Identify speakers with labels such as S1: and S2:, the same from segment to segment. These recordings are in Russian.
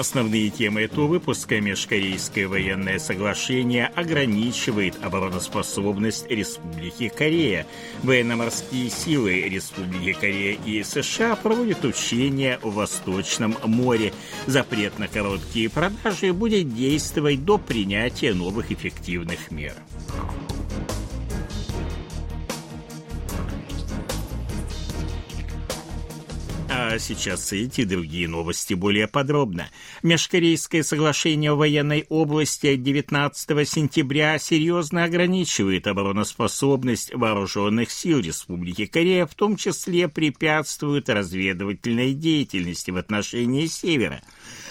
S1: Основные темы этого выпуска Межкорейское военное соглашение ограничивает обороноспособность Республики Корея. Военно-морские силы Республики Корея и США проводят учения в Восточном море. Запрет на короткие продажи будет действовать до принятия новых эффективных мер. А сейчас эти другие новости более подробно. Межкорейское соглашение в военной области от 19 сентября серьезно ограничивает обороноспособность вооруженных сил Республики Корея, в том числе препятствует разведывательной деятельности в отношении Севера.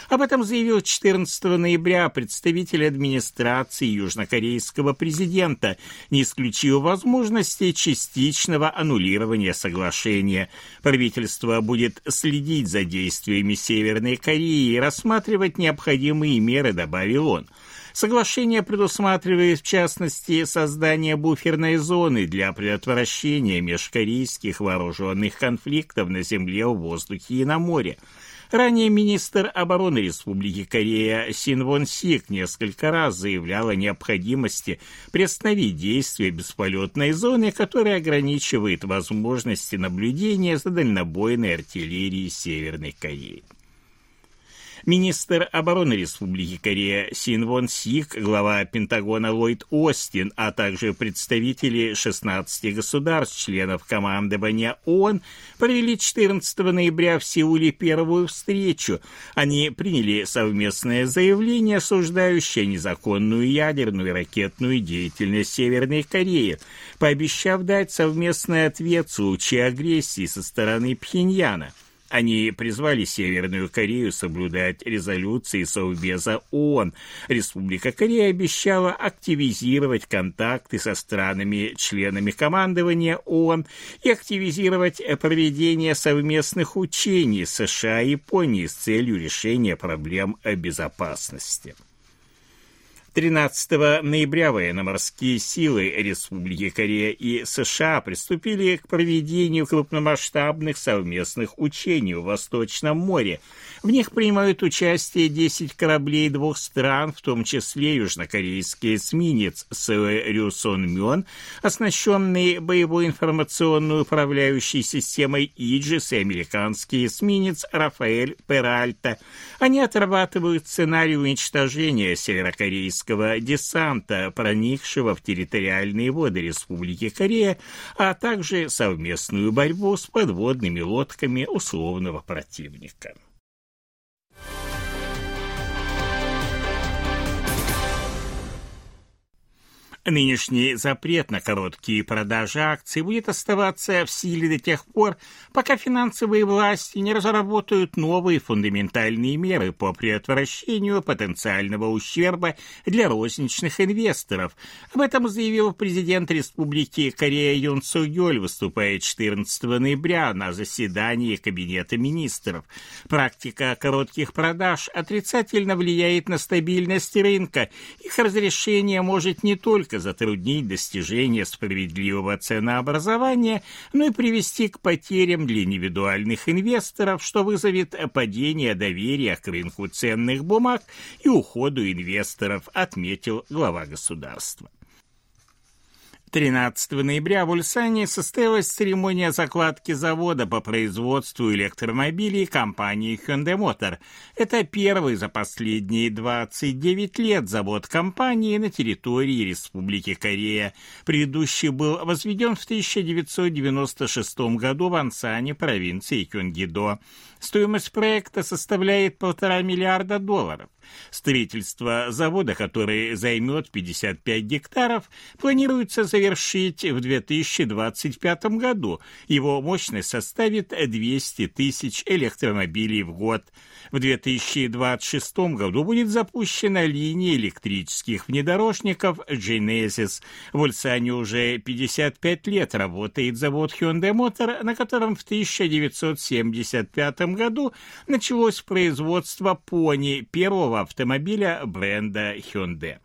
S1: Об этом заявил 14 ноября представитель администрации южнокорейского президента, не исключив возможности частичного аннулирования соглашения. Правительство будет следить за действиями Северной Кореи и рассматривать необходимые меры, добавил он. Соглашение предусматривает, в частности, создание буферной зоны для предотвращения межкорейских вооруженных конфликтов на земле, в воздухе и на море. Ранее министр обороны Республики Корея Син Вон Сик несколько раз заявлял о необходимости приостановить действие бесполетной зоны, которая ограничивает возможности наблюдения за дальнобойной артиллерией Северной Кореи. Министр обороны Республики Корея Син Вон Сик, глава Пентагона Ллойд Остин, а также представители 16 государств, членов командования ООН, провели 14 ноября в Сеуле первую встречу. Они приняли совместное заявление, осуждающее незаконную ядерную и ракетную деятельность Северной Кореи, пообещав дать совместный ответ в случае агрессии со стороны Пхеньяна. Они призвали Северную Корею соблюдать резолюции Совбеза ООН. Республика Корея обещала активизировать контакты со странами-членами командования ООН и активизировать проведение совместных учений США и Японии с целью решения проблем безопасности. 13 ноября военно-морские силы Республики Корея и США приступили к проведению крупномасштабных совместных учений в Восточном море. В них принимают участие 10 кораблей двух стран, в том числе южнокорейский эсминец Сэ Рюсон Мён, оснащенный боевой информационной управляющей системой Иджис и американский эсминец Рафаэль Перальта. Они отрабатывают сценарий уничтожения северокорейского советского десанта, проникшего в территориальные воды Республики Корея, а также совместную борьбу с подводными лодками условного противника. Нынешний запрет на короткие продажи акций будет оставаться в силе до тех пор, пока финансовые власти не разработают новые фундаментальные меры по предотвращению потенциального ущерба для розничных инвесторов. Об этом заявил президент Республики Корея Юн Су Йоль, выступая 14 ноября на заседании Кабинета министров. Практика коротких продаж отрицательно влияет на стабильность рынка. Их разрешение может не только затруднить достижение справедливого ценообразования, но и привести к потерям для индивидуальных инвесторов, что вызовет падение доверия к рынку ценных бумаг и уходу инвесторов, отметил глава государства. 13 ноября в Ульсане состоялась церемония закладки завода по производству электромобилей компании Hyundai Motor. Это первый за последние 29 лет завод компании на территории Республики Корея. Предыдущий был возведен в 1996 году в Ансане, провинции Кёнгидо. Стоимость проекта составляет полтора миллиарда долларов. Строительство завода, который займет 55 гектаров, планируется завершить завершить в 2025 году. Его мощность составит 200 тысяч электромобилей в год. В 2026 году будет запущена линия электрических внедорожников Genesis. В Ульсане уже 55 лет работает завод Hyundai Motor, на котором в 1975 году началось производство пони первого автомобиля бренда Hyundai.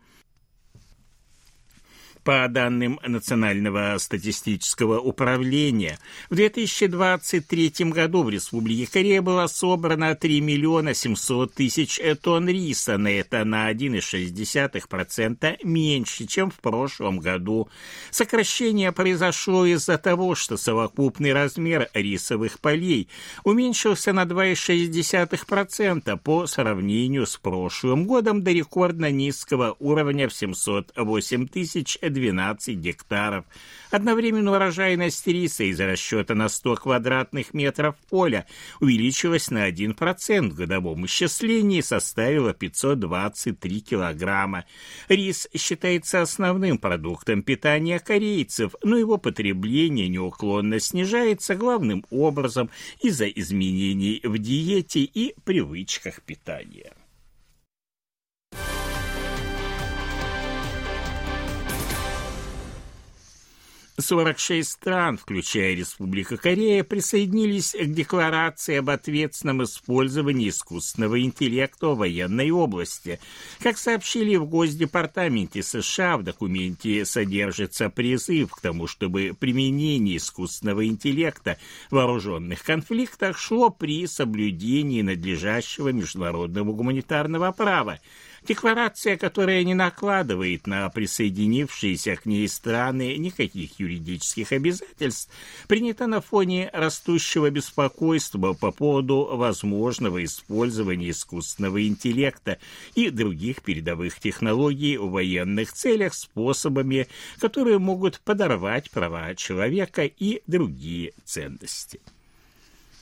S1: По данным Национального статистического управления, в 2023 году в Республике Корея было собрано 3 миллиона 700 тысяч тонн риса, на это на 1,6% меньше, чем в прошлом году. Сокращение произошло из-за того, что совокупный размер рисовых полей уменьшился на 2,6% по сравнению с прошлым годом до рекордно низкого уровня в 708 тысяч 12 гектаров. Одновременно урожайность риса из-за расчета на 100 квадратных метров поля увеличилась на 1%, в годовом исчислении составила 523 килограмма. Рис считается основным продуктом питания корейцев, но его потребление неуклонно снижается главным образом из-за изменений в диете и привычках питания. 46 стран, включая Республика Корея, присоединились к декларации об ответственном использовании искусственного интеллекта в военной области. Как сообщили в Госдепартаменте США, в документе содержится призыв к тому, чтобы применение искусственного интеллекта в вооруженных конфликтах шло при соблюдении надлежащего международного гуманитарного права. Декларация, которая не накладывает на присоединившиеся к ней страны никаких юридических обязательств, принята на фоне растущего беспокойства по поводу возможного использования искусственного интеллекта и других передовых технологий в военных целях способами, которые могут подорвать права человека и другие ценности.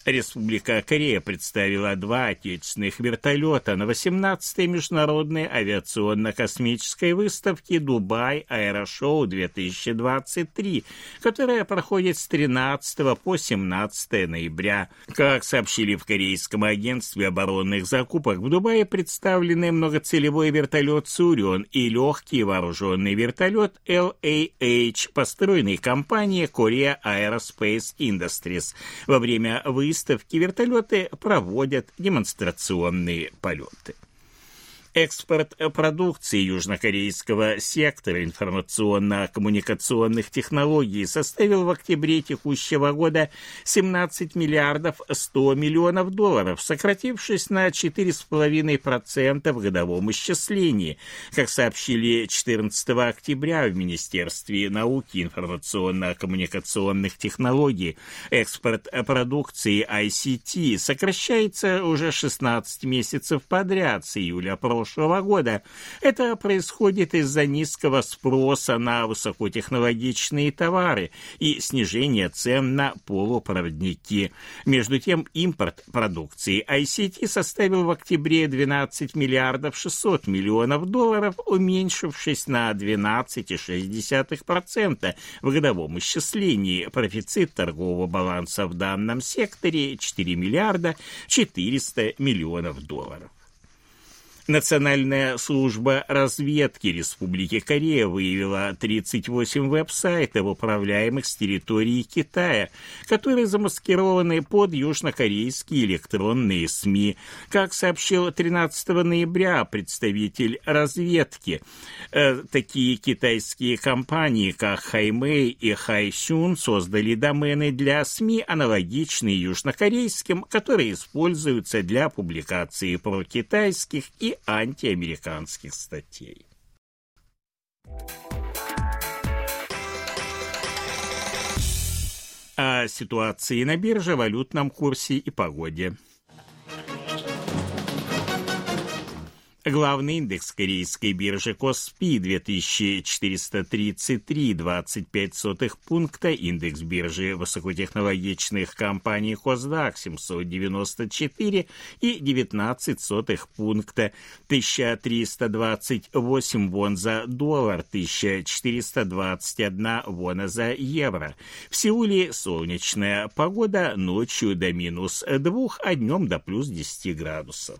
S1: Республика Корея представила два отечественных вертолета на 18-й международной авиационно-космической выставке «Дубай Аэрошоу-2023», которая проходит с 13 по 17 ноября. Как сообщили в Корейском агентстве оборонных закупок, в Дубае представлены многоцелевой вертолет «Сурион» и легкий вооруженный вертолет LAH, построенный компанией Korea Aerospace Industries. Во время выставки выставки вертолеты проводят демонстрационные полеты. Экспорт продукции южнокорейского сектора информационно-коммуникационных технологий составил в октябре текущего года 17 миллиардов 100 миллионов долларов, сократившись на 4,5% в годовом исчислении. Как сообщили 14 октября в Министерстве науки информационно-коммуникационных технологий, экспорт продукции ICT сокращается уже 16 месяцев подряд с июля прошлого прошлого года. Это происходит из-за низкого спроса на высокотехнологичные товары и снижения цен на полупроводники. Между тем, импорт продукции ICT составил в октябре 12 миллиардов 600 миллионов долларов, уменьшившись на 12,6% в годовом исчислении. Профицит торгового баланса в данном секторе 4 миллиарда 400 миллионов долларов. Национальная служба разведки Республики Корея выявила 38 веб-сайтов, управляемых с территории Китая, которые замаскированы под южнокорейские электронные СМИ. Как сообщил 13 ноября представитель разведки, э, такие китайские компании, как Хаймэй и Хайсюн, создали домены для СМИ, аналогичные южнокорейским, которые используются для публикации прокитайских и антиамериканских статей. О ситуации на бирже, валютном курсе и погоде. Главный индекс корейской биржи Коспи 2433,25 пункта, индекс биржи высокотехнологичных компаний Хоздак 794 и 19 пункта, 1328 вон за доллар, 1421 вона за евро. В Сеуле солнечная погода, ночью до минус 2, а днем до плюс 10 градусов.